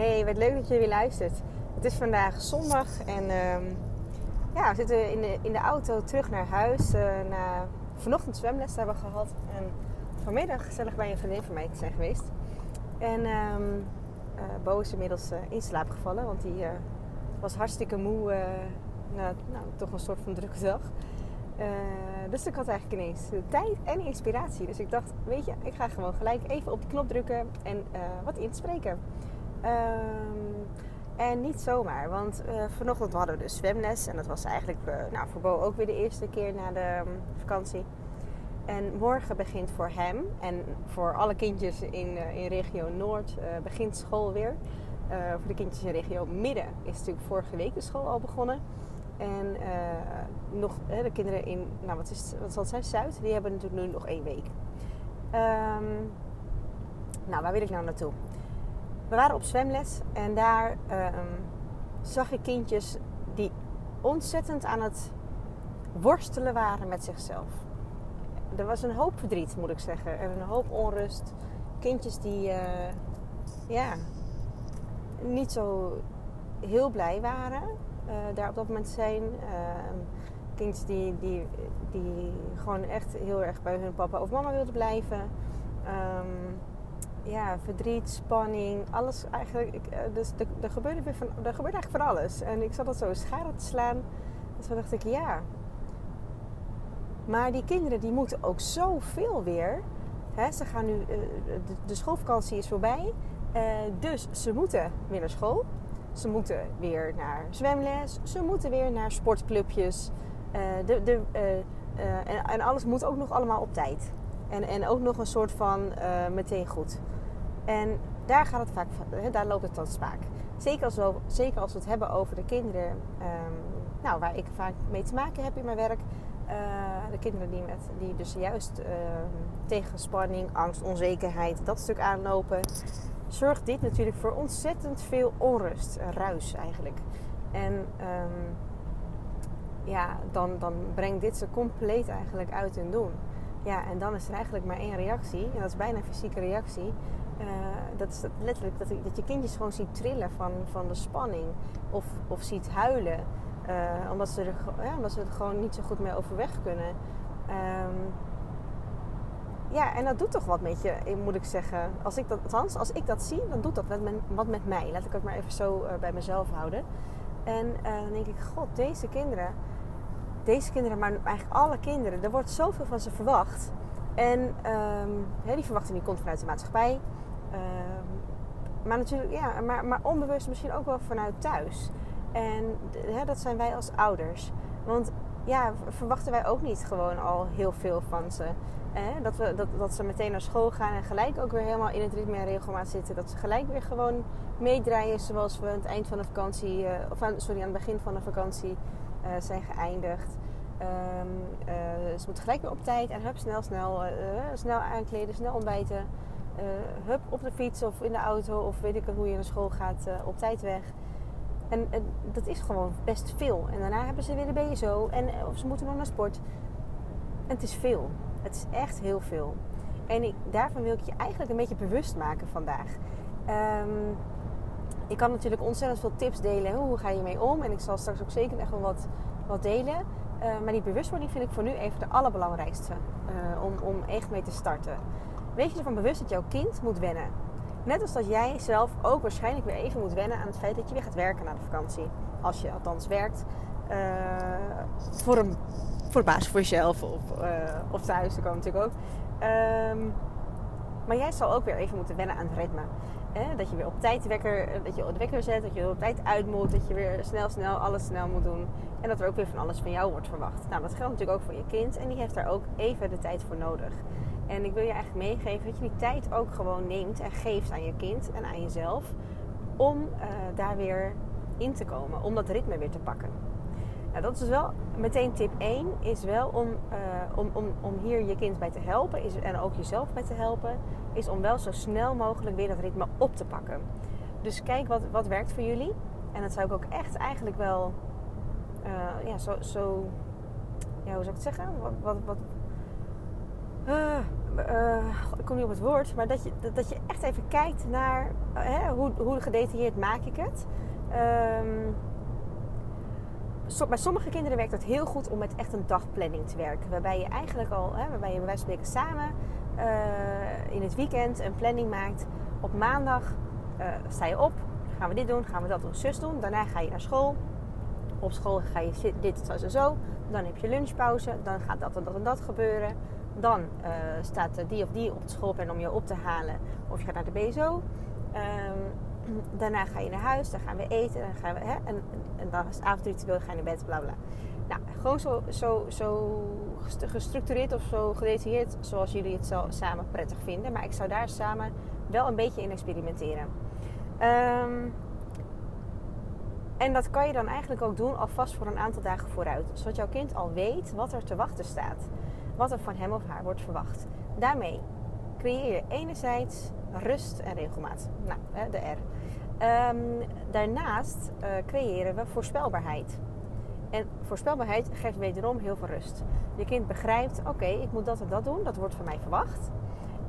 Hey, wat leuk dat je weer luistert. Het is vandaag zondag en ehm, ja, we zitten in de, in de auto terug naar huis. Uh, na vanochtend zwemles hebben we gehad en vanmiddag gezellig bij een vriendin van mij te zijn geweest. En um, uh, Bo is inmiddels uh, in slaap gevallen, want die was hartstikke moe na nou, toch een soort van drukke dag. dus ik had eigenlijk ineens de tijd en inspiratie. Dus ik dacht, weet je, ik ga gewoon gelijk even op die knop drukken en wat inspreken. Um, en niet zomaar, want uh, vanochtend hadden we dus zwemles. En dat was eigenlijk uh, nou, voor Bo ook weer de eerste keer na de um, vakantie. En morgen begint voor hem en voor alle kindjes in, uh, in regio Noord begint school weer. voor de kindjes in regio Midden is natuurlijk vorige week de school al begonnen. En nog de kinderen in, nou wat, is, wat zal het zijn, Zuid, die hebben natuurlijk nu nog één week. Um, nou, waar wil ik nou naartoe? We waren op zwemles en daar um, zag ik kindjes die ontzettend aan het worstelen waren met zichzelf. Er was een hoop verdriet, moet ik zeggen. En een hoop onrust. Kindjes die uh, ja, niet zo heel blij waren uh, daar op dat moment zijn. Uh, kindjes die, die, die gewoon echt heel erg bij hun papa of mama wilden blijven. Um, ja, verdriet, spanning, alles eigenlijk. Ik, eh, dus er, gebeurde weer van, er gebeurde eigenlijk van alles. En ik zat dat zo schade te slaan. Dus toen dacht ik, ja. Maar die kinderen die moeten ook zoveel weer. Hè, ze gaan nu, uh, de, schoolvakantie is voorbij. Uh, dus ze moeten weer naar school. Ze moeten weer naar zwemles. Ze moeten weer naar sportclubjes. de, de, en alles moet ook nog allemaal op tijd. En, en ook nog een soort van uh, meteen goed. En daar gaat het vaak, daar loopt het dan spaak. Zeker als we, zeker als we het hebben over de kinderen, um, nou, waar ik vaak mee te maken heb in mijn werk. Uh, de kinderen die, met, die dus juist uh, tegen spanning, angst, onzekerheid, dat stuk aanlopen. Zorgt dit natuurlijk voor ontzettend veel onrust, ruis eigenlijk. En um, ja, dan, dan brengt dit ze compleet eigenlijk uit hun doen. Ja, en dan is er eigenlijk maar één reactie. En dat is bijna een fysieke reactie. Uh, dat is letterlijk dat, dat je kindjes gewoon ziet trillen van, van de spanning. Of, of ziet huilen. Uh, omdat, ze er, ja, omdat ze er gewoon niet zo goed mee overweg kunnen. Um, ja, en dat doet toch wat met je, moet ik zeggen. Als ik dat, althans, als ik dat zie, dan doet dat wat met, wat met mij. Laat ik het maar even zo bij mezelf houden. En dan denk ik, god, deze kinderen deze kinderen, maar eigenlijk alle kinderen, er wordt zoveel van ze verwacht. En um, die verwachting die komt vanuit de maatschappij. Um, maar natuurlijk, ja, maar, maar onbewust misschien ook wel vanuit thuis. En dat zijn wij als ouders. Want ja, verwachten wij ook niet gewoon al heel veel van ze. Dat, we, dat, dat ze meteen naar school gaan en gelijk ook weer helemaal in het ritme en regelmaat zitten. Dat ze gelijk weer gewoon meedraaien zoals we aan het eind van de vakantie, uh, of sorry, aan het begin van de vakantie uh, zijn geëindigd. Um, uh, ze moeten gelijk weer op tijd en hup, snel, snel, uh, snel aankleden, snel ontbijten. hup, op de fiets of in de auto of weet ik hoe je naar school gaat, op tijd weg. En, dat is gewoon best veel. En daarna hebben ze weer de BSO en of ze moeten nog naar sport. En het is veel. Het is echt heel veel. En ik, daarvan wil ik je eigenlijk een beetje bewust maken vandaag. Um, ik kan natuurlijk ontzettend veel tips delen. Hoe ga je mee om? En ik zal straks ook zeker echt wel wat, wat delen. Uh, maar die bewustwording vind ik voor nu even de allerbelangrijkste. Uh, om, om echt mee te starten. Wees je ervan bewust dat jouw kind moet wennen. Net als dat jij zelf ook waarschijnlijk weer even moet wennen aan het feit dat je weer gaat werken na de vakantie. Als je althans werkt. Uh, voor, een, voor baas voor jezelf of, of thuis, dat kan natuurlijk ook. Um, maar jij zal ook weer even moeten wennen aan het ritme. Dat je weer op tijd wekker, eh, dat je de wekker zet, dat je op tijd uit moet, dat je weer snel, snel alles snel moet doen. En dat er ook weer van alles van jou wordt verwacht. Nou, dat geldt natuurlijk ook voor je kind en die heeft daar ook even de tijd voor nodig. En ik wil je eigenlijk meegeven dat je die tijd ook gewoon neemt en geeft aan je kind en aan jezelf om uh, daar weer in te komen, om dat ritme weer te pakken. Nou, dat is wel meteen tip 1, is wel om, uh, om, om, om hier je kind bij te helpen is, en ook jezelf bij te helpen, is om wel zo snel mogelijk weer dat ritme op te pakken. Dus kijk wat, wat werkt voor jullie. En dat zou ik ook echt eigenlijk wel uh, ja, zo, zo ja, hoe zou ik het zeggen? Wat, wat, wat Uh, ik kom niet op het woord, maar dat je, dat je echt even kijkt naar hoe, hoe gedetailleerd maak ik het. Um, bij sommige kinderen werkt het heel goed om met echt een dagplanning te werken. Waarbij je eigenlijk al, hè, waarbij je bij wijze van spreken samen uh, in het weekend een planning maakt. Op maandag uh, sta je op, gaan we dit doen, gaan we dat doen, zus doen. Daarna ga je naar school. Op school ga je dit, zo, zo, zo. Dan heb je lunchpauze, dan gaat dat en dat en dat gebeuren. Dan uh, staat die of die op het schoolplan om je op te halen. Of je gaat naar de BSO. Ehm, daarna ga je naar huis, dan gaan we eten, dan gaan we, hè, en, en dan is het avondritueel, ga je naar bed, bla bla. Nou, gewoon zo, zo, zo gestructureerd of zo gedetailleerd zoals jullie het zo samen prettig vinden. Maar ik zou daar samen wel een beetje in experimenteren. Um, en dat kan je dan eigenlijk ook doen alvast voor een aantal dagen vooruit. Zodat jouw kind al weet wat er te wachten staat. Wat er van hem of haar wordt verwacht. Daarmee creëer je enerzijds rust en regelmaat. Nou, de R. Ehm, daarnaast uh, creëren we voorspelbaarheid. En voorspelbaarheid geeft wederom heel veel rust. Je kind begrijpt, oké, ik moet dat en dat doen, dat wordt van mij verwacht.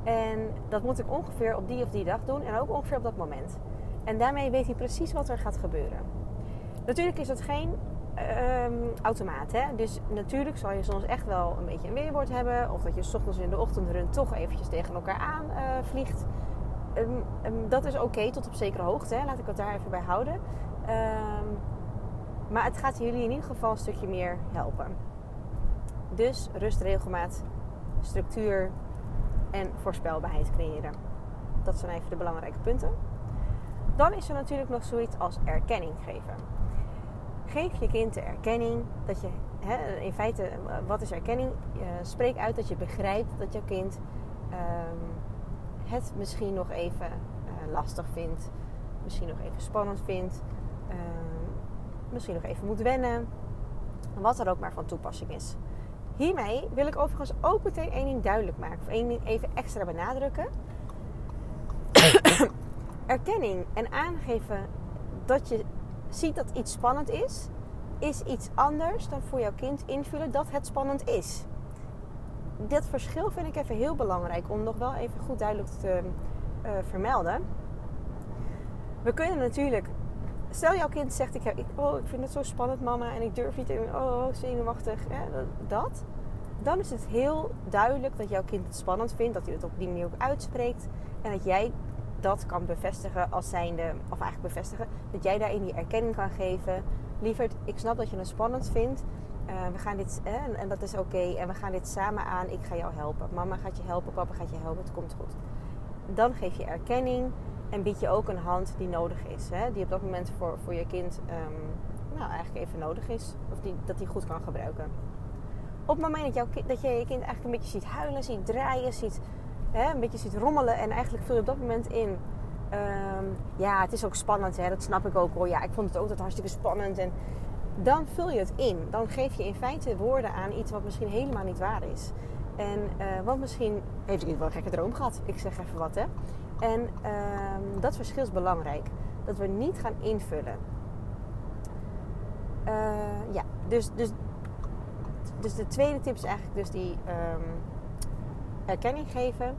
En dat moet ik ongeveer op die of die dag doen en ook ongeveer op dat moment. En daarmee weet hij precies wat er gaat gebeuren. Natuurlijk is dat geen um, automaat. Hè? Dus natuurlijk zal je soms echt wel een beetje een weerwoord hebben. Of dat je s ochtends in de ochtendrun toch eventjes tegen elkaar aan uh, vliegt. Um, um, dat is oké tot op zekere hoogte. Hè? Laat ik het daar even bij houden. maar het gaat jullie in ieder geval een stukje meer helpen. Dus rust, regelmaat, structuur en voorspelbaarheid creëren. Dat zijn even de belangrijke punten. Dan is er natuurlijk nog zoiets als erkenning geven. Geef je kind de erkenning dat je, hè, in feite, wat is erkenning? Spreek uit dat je begrijpt dat jouw kind het misschien nog even uh, lastig vindt, misschien nog even spannend vindt, uh, misschien nog even moet wennen, wat er ook maar van toepassing is. Hiermee wil ik overigens ook meteen één ding duidelijk maken, of één ding even extra benadrukken. Erkenning en aangeven dat je ziet dat iets spannend is, is iets anders dan voor jouw kind invullen dat het spannend is. Dit verschil vind ik even heel belangrijk om nog wel even goed duidelijk te uh, vermelden. We kunnen natuurlijk, stel jouw kind zegt: ik, oh, ik vind het zo spannend, mama, en ik durf niet, en, oh, zenuwachtig, hè, dat. Dan is het heel duidelijk dat jouw kind het spannend vindt, dat hij het op die manier ook uitspreekt en dat jij dat kan bevestigen als zijnde, of eigenlijk bevestigen, dat jij daarin die erkenning kan geven. Lieverd, ik snap dat je het spannend vindt. Uh, we gaan dit, en, en dat is oké. En we gaan dit samen aan. Ik ga jou helpen. Mama gaat je helpen, papa gaat je helpen. Het komt goed. Dan geef je erkenning en bied je ook een hand die nodig is. Hè? Die op dat moment voor, voor je kind um, nou, eigenlijk even nodig is. Of die, dat die goed kan gebruiken. Op het moment dat, jouw, dat je je kind eigenlijk een beetje ziet huilen, ziet draaien, ziet hè, een beetje ziet rommelen. En eigenlijk vul je op dat moment in. Ehm, ja, het is ook spannend, hè, dat snap ik ook hoor. Ja, ik vond het ook dat hartstikke spannend. En dan vul je het in. Dan geef je in feite woorden aan iets wat misschien helemaal niet waar is. En uh, wat misschien heeft ik wel een gekke droom gehad. Ik zeg even wat, hè. En ehm, dat verschil is belangrijk. Dat we niet gaan invullen. Uh, ja, dus, dus, dus de tweede tip is eigenlijk dus die um, erkenning geven,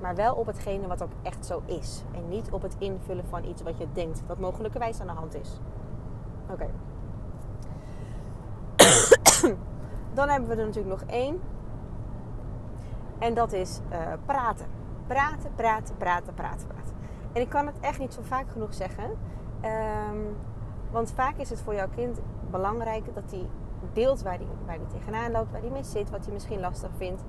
maar wel op hetgene wat ook echt zo is. En niet op het invullen van iets wat je denkt dat mogelijkerwijs aan de hand is. Oké. Dan hebben we er natuurlijk nog één. En dat is uh, praten. Praten, praten, praten, praten, praten. En ik kan het echt niet zo vaak genoeg zeggen. Um, want vaak is het voor jouw kind belangrijk dat hij deelt waar hij, waar hij tegenaan loopt, waar hij mee zit, wat hij misschien lastig vindt.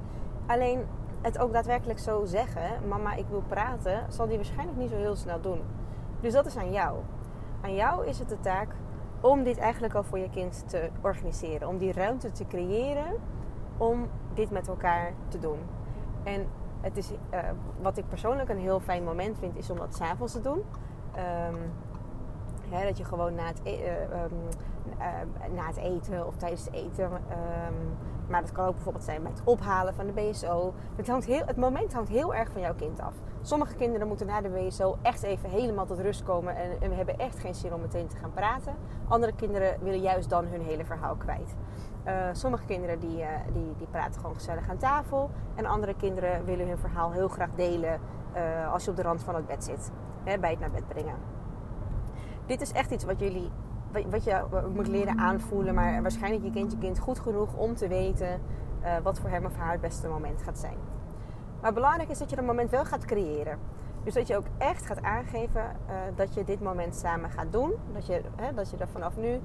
Alleen het ook daadwerkelijk zo zeggen, mama, ik wil praten, zal die waarschijnlijk niet zo heel snel doen. Dus dat is aan jou. Aan jou is het de taak om dit eigenlijk al voor je kind te organiseren. Om die ruimte te creëren om dit met elkaar te doen. En het is, uh, wat ik persoonlijk een heel fijn moment vind, is om dat s'avonds te doen. Um, hè, dat je gewoon na het, e uh, um, uh, na het eten of tijdens het eten um, Maar dat kan ook bijvoorbeeld zijn bij het ophalen van de BSO. Het, hangt heel, het moment hangt heel erg van jouw kind af. Sommige kinderen moeten na de BSO echt even helemaal tot rust komen en, en hebben echt geen zin om meteen te gaan praten. Andere kinderen willen juist dan hun hele verhaal kwijt. Uh, sommige kinderen die, uh, die, die praten gewoon gezellig aan tafel. En andere kinderen willen hun verhaal heel graag delen uh, als je op de rand van het bed zit. Hè, bij het naar bed brengen. Dit is echt iets wat jullie wat je moet leren aanvoelen. Maar waarschijnlijk je kind je kind goed genoeg om te weten wat voor hem of haar het beste moment gaat zijn. Maar belangrijk is dat je dat moment wel gaat creëren. Dus dat je ook echt gaat aangeven dat je dit moment samen gaat doen. Dat je, hè, dat je er vanaf nu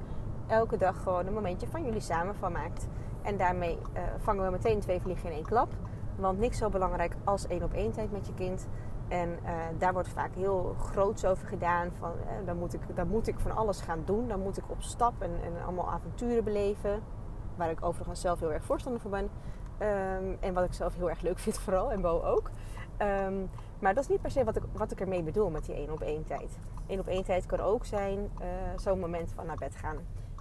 elke dag gewoon een momentje van jullie samen van maakt. En daarmee vangen we meteen twee vliegen in één klap. Want niks zo belangrijk als één op één tijd met je kind. En uh, daar wordt vaak heel groots over gedaan. Van, uh, dan, moet ik, dan moet ik van alles gaan doen. Dan moet ik op stap en, en allemaal avonturen beleven. Waar ik overigens zelf heel erg voorstander voor ben. Um, en wat ik zelf heel erg leuk vind vooral. En Bo ook. Um, maar dat is niet per se wat ik, wat ik ermee bedoel met die één op één tijd. Eén op één tijd kan ook zijn uh, zo'n moment van naar bed gaan.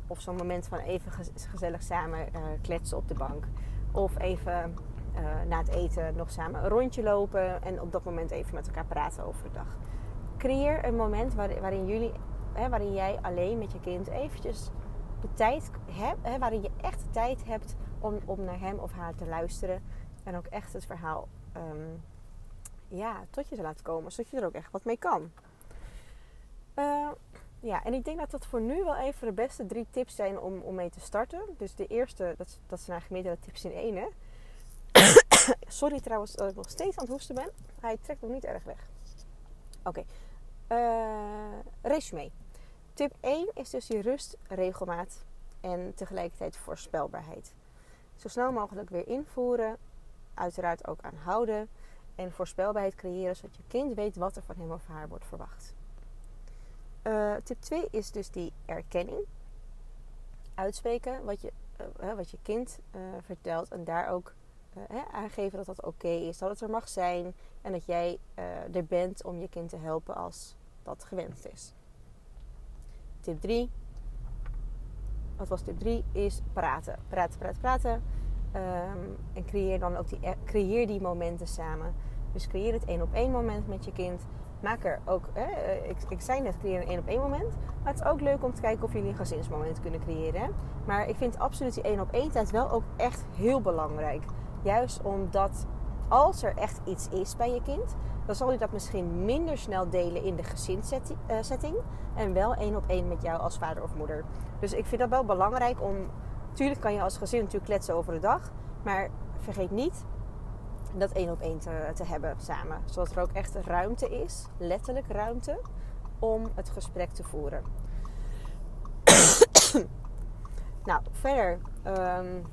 Of zo'n moment van even gezellig samen kletsen op de bank. Of even uh, na het eten nog samen een rondje lopen. En op dat moment even met elkaar praten over de dag. Creëer een moment waar, waarin, jullie, hè, waarin jij alleen met je kind eventjes de tijd hebt. Hè, waarin je echt de tijd hebt om, om naar hem of haar te luisteren. En ook echt het verhaal um, ja, tot je te laten komen. Zodat je er ook echt wat mee kan. Uh, ja, en ik denk dat dat voor nu wel even de beste drie tips zijn om, om mee te starten. Dus de eerste, dat, dat zijn eigenlijk meerdere tips in één. Hè? Sorry trouwens dat ik nog steeds aan het hoesten ben. Hij trekt nog niet erg weg. Oké. Okay. Uh, resume. Tip 1 is dus die rust, regelmaat en tegelijkertijd voorspelbaarheid. Zo snel mogelijk weer invoeren. Uiteraard ook aanhouden. En voorspelbaarheid creëren zodat je kind weet wat er van hem of haar wordt verwacht. Uh, tip 2 is dus die erkenning. Uitspreken wat je, uh, wat je kind vertelt en daar ook aangeven dat dat oké is. Dat het er mag zijn en dat jij er bent om je kind te helpen als dat gewenst is. Tip 3. Wat was tip 3? Is praten. Praten, praten, praten. Um, en creëer dan ook die, creëer die momenten samen. Dus creëer het één op één moment met je kind maak er ook, hè, eh, ik, ik zei net, creëer een één op één moment. Maar het is ook leuk om te kijken of jullie een gezinsmoment kunnen creëren. Maar ik vind absoluut die één op één tijd wel ook echt heel belangrijk. Juist omdat als er echt iets is bij je kind, dan zal hij dat misschien minder snel delen in de gezinssetting. En wel één op één met jou als vader of moeder. Dus ik vind dat wel belangrijk om. Tuurlijk kan je als gezin natuurlijk kletsen over de dag. Maar vergeet niet dat één op één te, hebben samen. Zodat er ook echt ruimte is, letterlijk ruimte, om het gesprek te voeren. nou, verder um,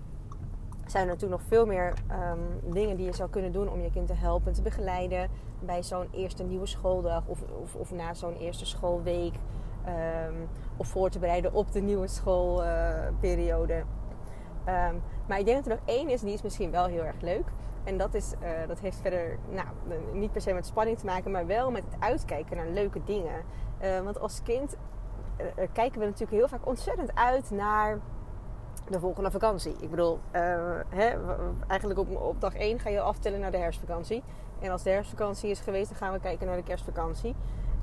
zijn er natuurlijk nog veel meer um, dingen die je zou kunnen doen om je kind te helpen, te begeleiden bij zo'n eerste nieuwe schooldag of, of, of na zo'n eerste schoolweek. Um, of voor te bereiden op de nieuwe schoolperiode. Uh, maar ik denk dat er nog één is, die is misschien wel heel erg leuk. En dat, is, uh, dat heeft verder nou, niet per se met spanning te maken, maar wel met het uitkijken naar leuke dingen. Uh, want als kind uh, kijken we natuurlijk heel vaak ontzettend uit naar de volgende vakantie. Ik bedoel, hè, eigenlijk op, op dag 1 ga je aftellen naar de herfstvakantie. En als de herfstvakantie is geweest, dan gaan we kijken naar de kerstvakantie.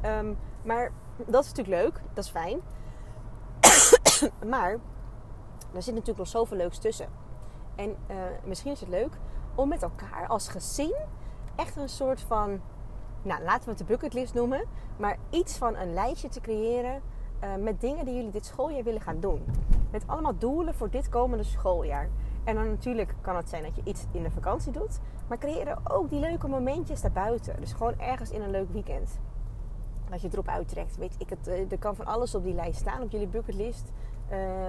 Um, maar dat is natuurlijk leuk, dat is fijn. maar er zit natuurlijk nog zoveel leuks tussen. En misschien is het leuk om met elkaar als gezin echt een soort van, nou laten we het de bucketlist noemen, maar iets van een lijstje te creëren uh, met dingen die jullie dit schooljaar willen gaan doen. Met allemaal doelen voor dit komende schooljaar. En dan natuurlijk kan het zijn dat je iets in de vakantie doet, maar creëer ook die leuke momentjes daarbuiten. Dus gewoon ergens in een leuk weekend. Dat je erop uittrekt. Weet ik, het, eh, er kan van alles op die lijst staan, op jullie bucketlist.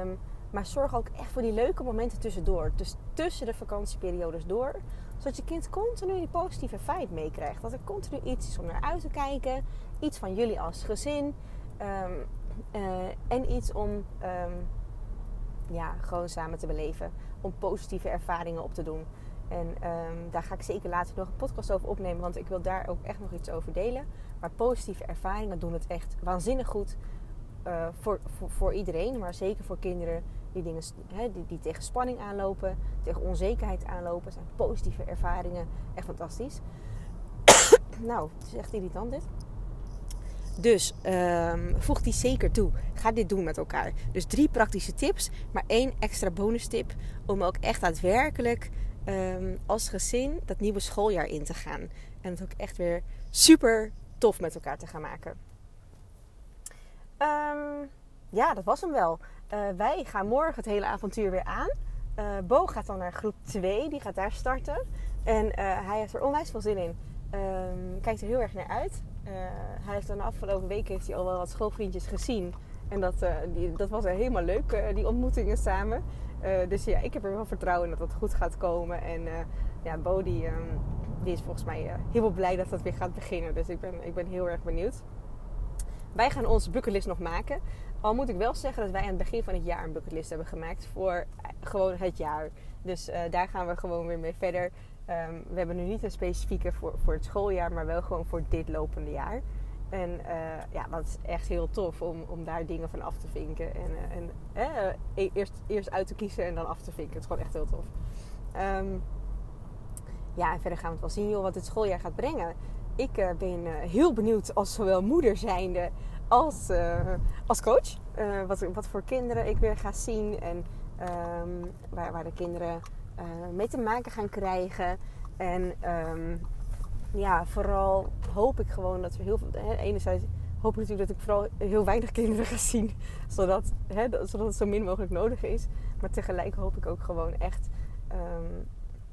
Um, maar zorg ook echt voor die leuke momenten tussendoor. Dus tussen de vakantieperiodes door. Zodat je kind continu die positieve feit meekrijgt. Dat er continu iets is om naar uit te kijken. Iets van jullie als gezin. Um, uh, en iets om um, ja, gewoon samen te beleven. Om positieve ervaringen op te doen. En um, daar ga ik zeker later nog een podcast over opnemen. Want ik wil daar ook echt nog iets over delen. Maar positieve ervaringen doen het echt waanzinnig goed. Uh, voor, voor, iedereen, maar zeker voor kinderen die, dingen, die, die tegen spanning aanlopen, tegen onzekerheid aanlopen. zijn positieve ervaringen. Echt fantastisch. nou, het is echt irritant dit. Dus um, voeg die zeker toe. Ga dit doen met elkaar. Dus drie praktische tips, maar één extra bonus tip om ook echt daadwerkelijk um, als gezin dat nieuwe schooljaar in te gaan. En het ook echt weer super tof met elkaar te gaan maken. Um, ja, dat was hem wel. Uh, wij gaan morgen het hele avontuur weer aan. Uh, Bo gaat dan naar groep 2, die gaat daar starten. En uh, hij heeft er onwijs veel zin in. Kijkt er heel erg naar uit. Hij heeft dan de afgelopen weken heeft hij al wel wat schoolvriendjes gezien. En dat, die, dat was helemaal leuk, die ontmoetingen samen. dus ja, ik heb er wel vertrouwen in dat het goed gaat komen. En ja, Bo die, um, die is volgens mij heel blij dat het weer gaat beginnen. Dus ik ben, ik ben heel erg benieuwd. Wij gaan onze bucketlist nog maken. Al moet ik wel zeggen dat wij aan het begin van het jaar een bucketlist hebben gemaakt voor eh, gewoon het jaar. Dus daar gaan we gewoon weer mee verder. Um, we hebben nu niet een specifieke voor, voor het schooljaar, maar wel gewoon voor dit lopende jaar. En uh, ja, dat is echt heel tof om, om daar dingen van af te vinken. En, uh, en uh, eerst, eerst uit te kiezen en dan af te vinken. Het is gewoon echt heel tof. Um, ja, en verder gaan we het wel zien joh, wat het schooljaar gaat brengen. Ik ben heel benieuwd als zowel moeder zijnde als, als coach. Wat, wat voor kinderen ik weer ga zien en um, waar, waar de kinderen uh, mee te maken gaan krijgen. En um, ja, vooral hoop ik gewoon dat we heel veel. Hè, enerzijds hoop ik natuurlijk dat ik vooral heel weinig kinderen ga zien, zodat, hè, zodat het zo min mogelijk nodig is. Maar tegelijk hoop ik ook gewoon echt um,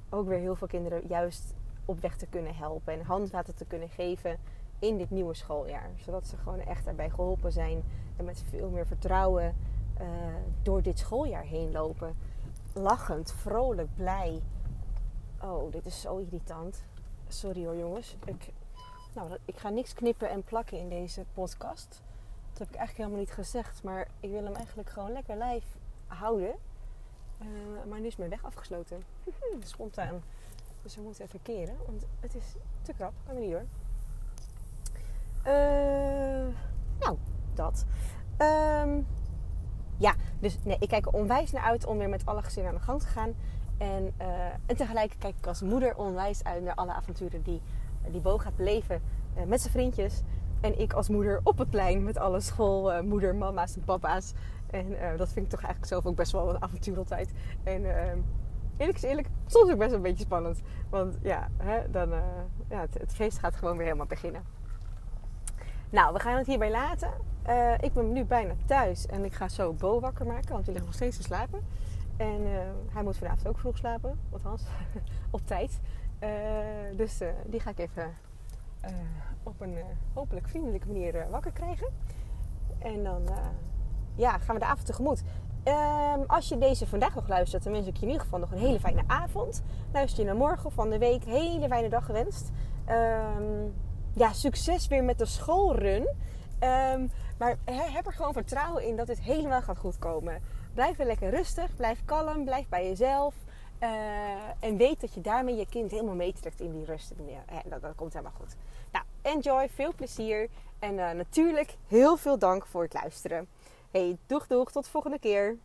ook weer heel veel kinderen juist op weg te kunnen helpen en handvaten te kunnen geven in dit nieuwe schooljaar. Zodat ze gewoon echt erbij geholpen zijn en met veel meer vertrouwen uh, door dit schooljaar heen lopen. Lachend, vrolijk, blij. Oh, dit is zo irritant. Sorry hoor jongens. Ik, nou, ik ga niks knippen en plakken in deze podcast. Dat heb ik eigenlijk helemaal niet gezegd. Maar ik wil hem eigenlijk gewoon lekker live houden. Uh, maar nu is mijn weg afgesloten. Spontaan. Dus we moeten even keren. Want het is te krap. Kan er niet door. Uh, nou, dat. Um, ja, dus nee, ik kijk er onwijs naar uit om weer met alle gezinnen aan de gang te gaan. En, uh, en tegelijk kijk ik als moeder onwijs uit naar alle avonturen die, die Bo gaat beleven uh, met zijn vriendjes. En ik als moeder op het plein met alle schoolmoeder, mama's en papa's. En dat vind ik toch eigenlijk zelf ook best wel een avontuur altijd. En eerlijk is eerlijk, soms ook best een beetje spannend. Want ja, hè, dan, ja het, het feest gaat gewoon weer helemaal beginnen. Nou, we gaan het hierbij laten. Uh, ik ben nu bijna thuis en ik ga zo Bo wakker maken, want die ligt nog steeds te slapen. En uh, hij moet vanavond ook vroeg slapen, althans op tijd. Uh, dus die ga ik even op een hopelijk vriendelijke manier wakker krijgen. En dan ja, gaan we de avond tegemoet. Um, als je deze vandaag nog luistert, dan wens ik je in ieder geval nog een hele fijne avond. Luister je naar morgen van de week, hele fijne dag gewenst. Um, ja, succes weer met de schoolrun. Um, maar heb er gewoon vertrouwen in dat het helemaal gaat goed komen. Blijf weer lekker rustig, blijf kalm, blijf bij jezelf. Uh, en weet dat je daarmee je kind helemaal meetrekt in die rust. En dat, dat komt helemaal goed. Nou, enjoy, veel plezier. En uh, natuurlijk heel veel dank voor het luisteren. Hey, doeg doeg, tot de volgende keer.